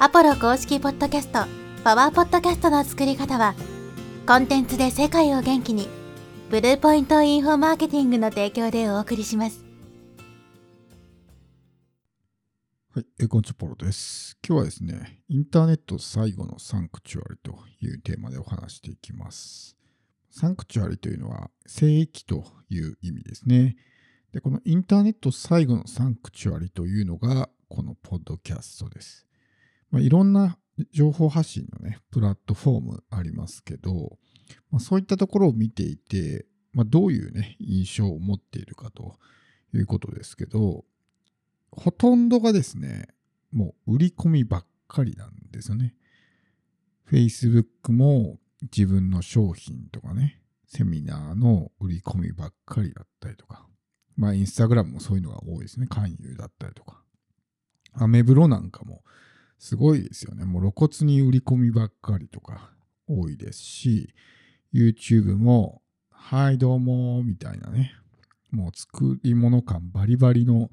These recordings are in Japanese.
アポロ公式ポッドキャスト、パワーポッドキャストの作り方は、コンテンツで世界を元気に、ブルーポイントインフォマーケティングの提供でお送りします。はい、えーこんにちは、ポロです。今日はですね、インターネット最後のサンクチュアリというテーマでお話していきます。サンクチュアリというのは聖域という意味ですね。で、このインターネット最後のサンクチュアリというのが、このポッドキャストです。まあ、いろんな情報発信のね、プラットフォームありますけど、まあ、そういったところを見ていて、まあ、どういうね、印象を持っているかということですけど、ほとんどがですね、もう売り込みばっかりなんですよね。Facebook も自分の商品とかね、セミナーの売り込みばっかりだったりとか、まあ Instagram もそういうのが多いですね。勧誘だったりとか。アメブロなんかもすごいですよね。もう露骨に売り込みばっかりとか多いですし、YouTube も、はいどうも、みたいなね。もう作り物感バリバリの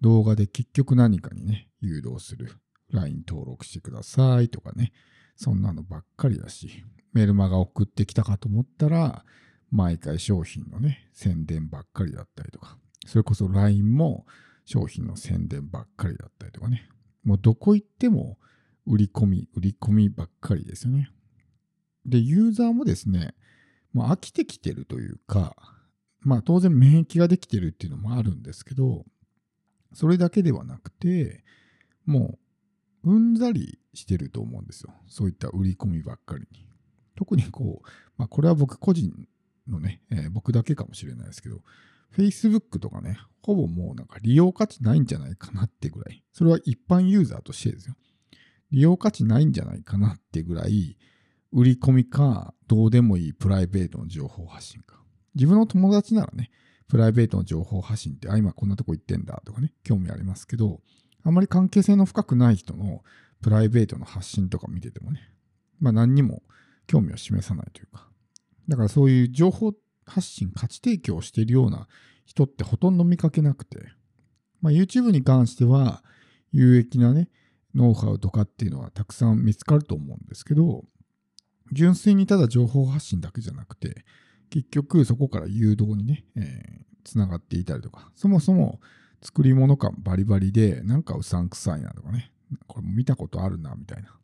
動画で結局何かにね、誘導する。LINE 登録してくださいとかね。そんなのばっかりだし、メルマガ送ってきたかと思ったら、毎回商品のね、宣伝ばっかりだったりとか、それこそ LINE も商品の宣伝ばっかりだったりとかね。もうどこ行っても売り込み、売り込みばっかりですよね。で、ユーザーもですね、もう飽きてきてるというか、まあ当然免疫ができてるっていうのもあるんですけど、それだけではなくて、もううんざりしてると思うんですよ。そういった売り込みばっかりに。特にこう、まあこれは僕個人のね、えー僕だけかもしれないですけど、Facebook とかね、ほぼもうなんか利用価値ないんじゃないかなってぐらい。それは一般ユーザーとしてですよ。利用価値ないんじゃないかなってぐらい、売り込みか、どうでもいいプライベートの情報発信か。自分の友達ならね、プライベートの情報発信って、あ、今こんなとこ行ってんだとかね、興味ありますけど、あまり関係性の深くない人のプライベートの発信とか見ててもね、まあ何にも興味を示さないというか。だからそういう情報発信、価値提供をしているような人ってほとんど見かけなくて、まあ YouTube に関しては有益なね、ノウハウとかっていうのはたくさん見つかると思うんですけど、純粋にただ情報発信だけじゃなくて、結局そこから誘導にね、えーつながっていたりとか、そもそも作り物感バリバリで、なんかうさんくさいなとかね、これも見たことあるなみたいな、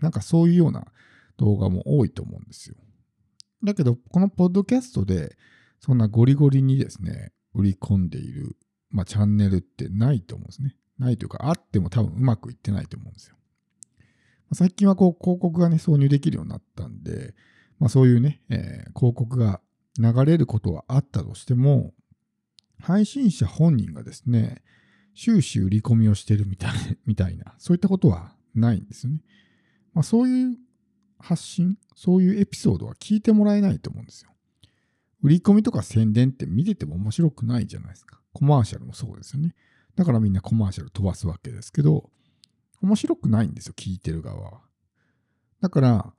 なんかそういうような動画も多いと思うんですよ。だけど、このポッドキャストで、そんなゴリゴリにですね、売り込んでいる、まあ、チャンネルってないと思うんですね。ないというか、あっても多分うまくいってないと思うんですよ。まあ最近はこう広告がね、挿入できるようになったんで、まあ、そういうね、えー広告が流れることはあったとしても、配信者本人がですね、終始売り込みをしてるみたいみたいな、そういったことはないんですよね。まあ、そういう発信、そういうエピソードは聞いてもらえないと思うんですよ。売り込みとか宣伝って見てても面白くないじゃないですか。コマーシャルもそうですよね。だからみんなコマーシャル飛ばすわけですけど、面白くないんですよ、聞いてる側は。だから、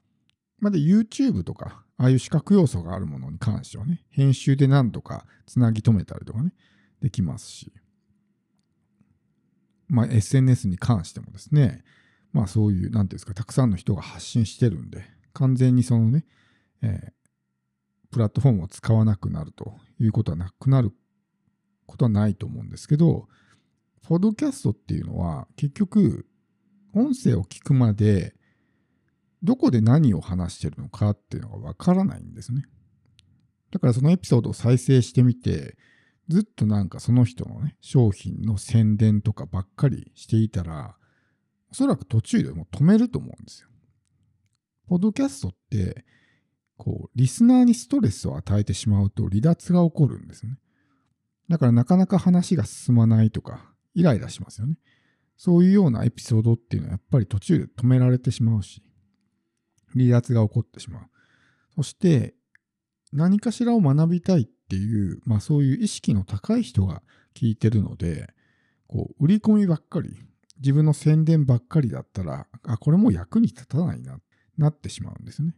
まだ YouTube とか、ああいう視覚要素があるものに関してはね、編集で何とかつなぎ止めたりとかね、できますし、まあ SNS に関してもですね、まあそういう、なんていうんですか、たくさんの人が発信してるんで、完全にそのね、えープラットフォームを使わなくなるということはなくなることはないと思うんですけど、ポッドキャストっていうのは結局、音声を聞くまで、どこで何を話してるのかっていうのがわからないんですね。だからそのエピソードを再生してみて、ずっとなんかその人のね、商品の宣伝とかばっかりしていたら、おそらく途中でもう止めると思うんですよ。ポッドキャストって、こう、リスナーにストレスを与えてしまうと離脱が起こるんですね。だからなかなか話が進まないとか、イライラしますよね。そういうようなエピソードっていうのはやっぱり途中で止められてしまうし、離脱が起こってしまう。そして、何かしらを学びたいっていう、まあそういう意識の高い人が聞いてるので、こう、売り込みばっかり、自分の宣伝ばっかりだったら、あ、これもう役に立たないな、なってしまうんですね。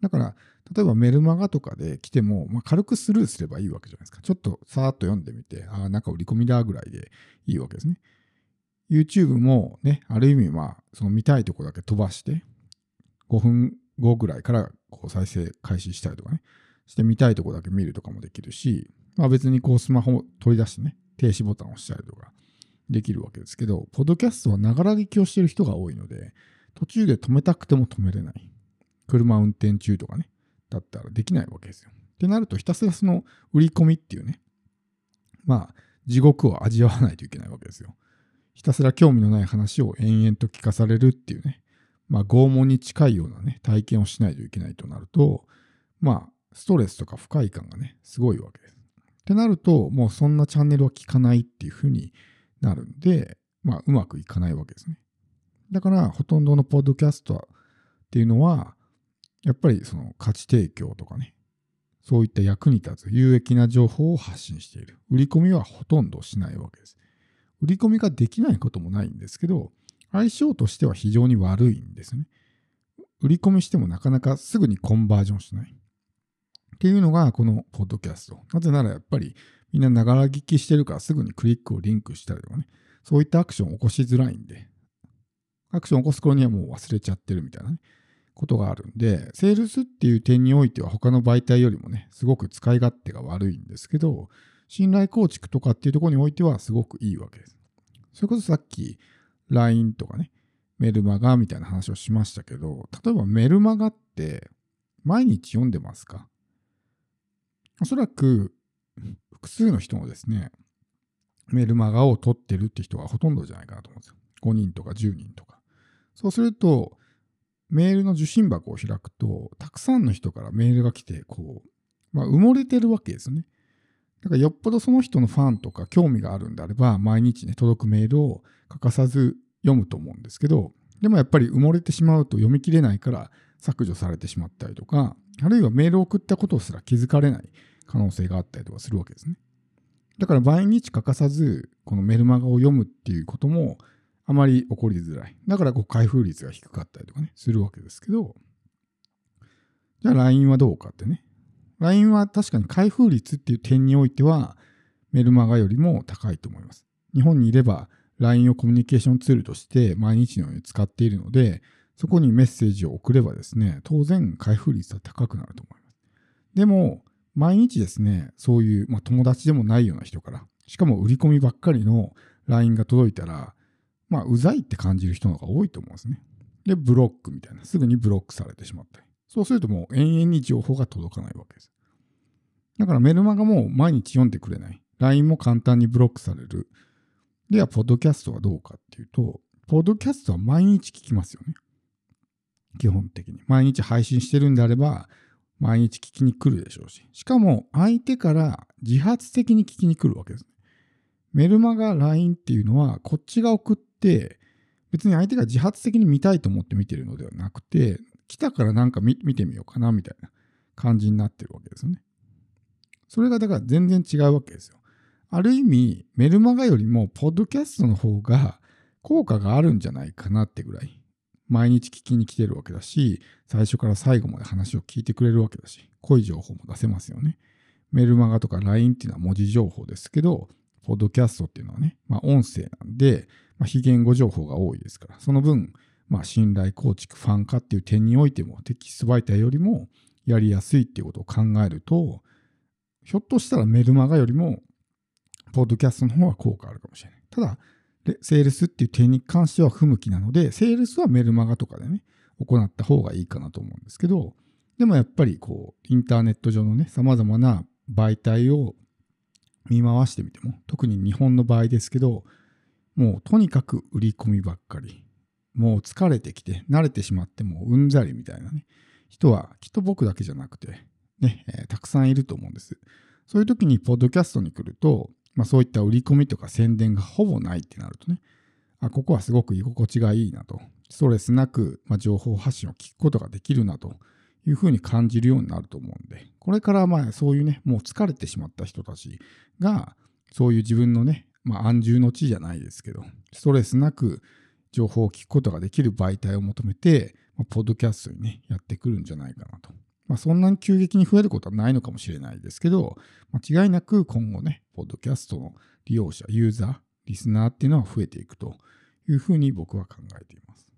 だから、例えばメルマガとかで来ても、まあ、軽くスルーすればいいわけじゃないですか。ちょっとさーっと読んでみて、ああ、なんか売り込みだぐらいでいいわけですね。YouTube もね、ある意味まあ、その見たいとこだけ飛ばして、5分後ぐらいからこう再生開始したりとかね、して見たいとこだけ見るとかもできるし、まあ別にこうスマホを取り出してね、停止ボタンを押したりとかできるわけですけど、ポッドキャストはながら聞きをしている人が多いので、途中で止めたくても止めれない。車運転中とかね、だったらできないわけですよ。ってなると、ひたすらその売り込みっていうね、まあ、地獄を味わわないといけないわけですよ。ひたすら興味のない話を延々と聞かされるっていうね、まあ、拷問に近いようなね、体験をしないといけないとなると、まあ、ストレスとか不快感がね、すごいわけです。ってなると、もうそんなチャンネルは聞かないっていうふうになるんで、まあ、うまくいかないわけですね。だから、ほとんどのポッドキャストっていうのは、やっぱりその価値提供とかね、そういった役に立つ有益な情報を発信している。売り込みはほとんどしないわけです。売り込みができないこともないんですけど、相性としては非常に悪いんですね。売り込みしてもなかなかすぐにコンバージョンしない。っていうのがこのポッドキャスト。なぜならやっぱりみんなながら聞きしてるからすぐにクリックをリンクしたりとかね、そういったアクションを起こしづらいんで、アクションを起こす頃にはもう忘れちゃってるみたいなね、ことがあるんで、セールスっていう点においては他の媒体よりもね、すごく使い勝手が悪いんですけど、信頼構築とかっていうところにおいてはすごくいいわけです。それこそさっき LINE とかね、メルマガみたいな話をしましたけど、例えばメルマガって毎日読んでますか？おそらく複数の人もですね、メルマガを取ってるって人がほとんどじゃないかなと思うんですよ。5人とか10人とか。そうすると、メールの受信箱を開くと、たくさんの人からメールが来て、こう、まあ、埋もれてるわけですね。だからよっぽどその人のファンとか興味があるんであれば、毎日ね、届くメールを欠かさず読むと思うんですけど、でもやっぱり埋もれてしまうと読み切れないから削除されてしまったりとか、あるいはメールを送ったことすら気づかれない可能性があったりとかするわけですね。だから毎日欠かさず、このメルマガを読むっていうことも、あまり起こりづらい。だからこう開封率が低かったりとかね、するわけですけど、じゃあ LINE はどうかってね。LINE は確かに開封率っていう点においては、メルマガよりも高いと思います。日本にいれば LINE をコミュニケーションツールとして毎日のように使っているので、そこにメッセージを送ればですね、当然開封率は高くなると思います。でも、毎日ですね、そういう、まあ、友達でもないような人から、しかも売り込みばっかりの LINE が届いたら、まあ、うざいって感じる人の方が多いと思うんですね。で、ブロックみたいな。すぐにブロックされてしまったり。そうするともう延々に情報が届かないわけです。だからメルマガも毎日読んでくれない。LINE も簡単にブロックされる。では、ポッドキャストはどうかっていうと、ポッドキャストは毎日聞きますよね。基本的に。毎日配信してるんであれば、毎日聞きに来るでしょうし。しかも、相手から自発的に聞きに来るわけです。メルマガ、LINE っていうのは、こっちが送って、別に相手が自発的に見たいと思って見てるのではなくて、来たからなんか見てみようかなみたいな感じになってるわけですよね。それがだから全然違うわけですよ。ある意味、メルマガよりも、ポッドキャストの方が効果があるんじゃないかなってぐらい。毎日聞きに来てるわけだし、最初から最後まで話を聞いてくれるわけだし、濃い情報も出せますよね。メルマガとか LINE っていうのは文字情報ですけど、ポッドキャストっていうのはね、まあ、音声なんで、まあ、非言語情報が多いですから、その分、まあ、信頼構築、ファン化っていう点においても、テキスト媒体よりもやりやすいっていうことを考えると、ひょっとしたらメルマガよりも、ポッドキャストの方が効果あるかもしれない。ただ、でセールスっていう点に関しては不向きなので、セールスはメルマガとかでね、行った方がいいかなと思うんですけど、でもやっぱりこう、インターネット上のね、様々な媒体を見回してみても、特に日本の場合ですけど、もうとにかく売り込みばっかり。もう疲れてきて、慣れてしまってもううんざりみたいなね、人はきっと僕だけじゃなくて、ね、えー、たくさんいると思うんです。そういう時にポッドキャストに来ると、まあそういった売り込みとか宣伝がほぼないってなるとね、あ、ここはすごく居心地がいいなと、ストレスなく、まあ、情報発信を聞くことができるなというふうに感じるようになると思うんで、これからまあそういうね、もう疲れてしまった人たちが、そういう自分のね、まあ安住の地じゃないですけど、ストレスなく情報を聞くことができる媒体を求めて、まあ、ポッドキャストにね、やってくるんじゃないかなと。まあそんなに急激に増えることはないのかもしれないですけど、間違いなく今後ね、ポッドキャストの利用者、ユーザー、リスナーっていうのは増えていくというふうに僕は考えています。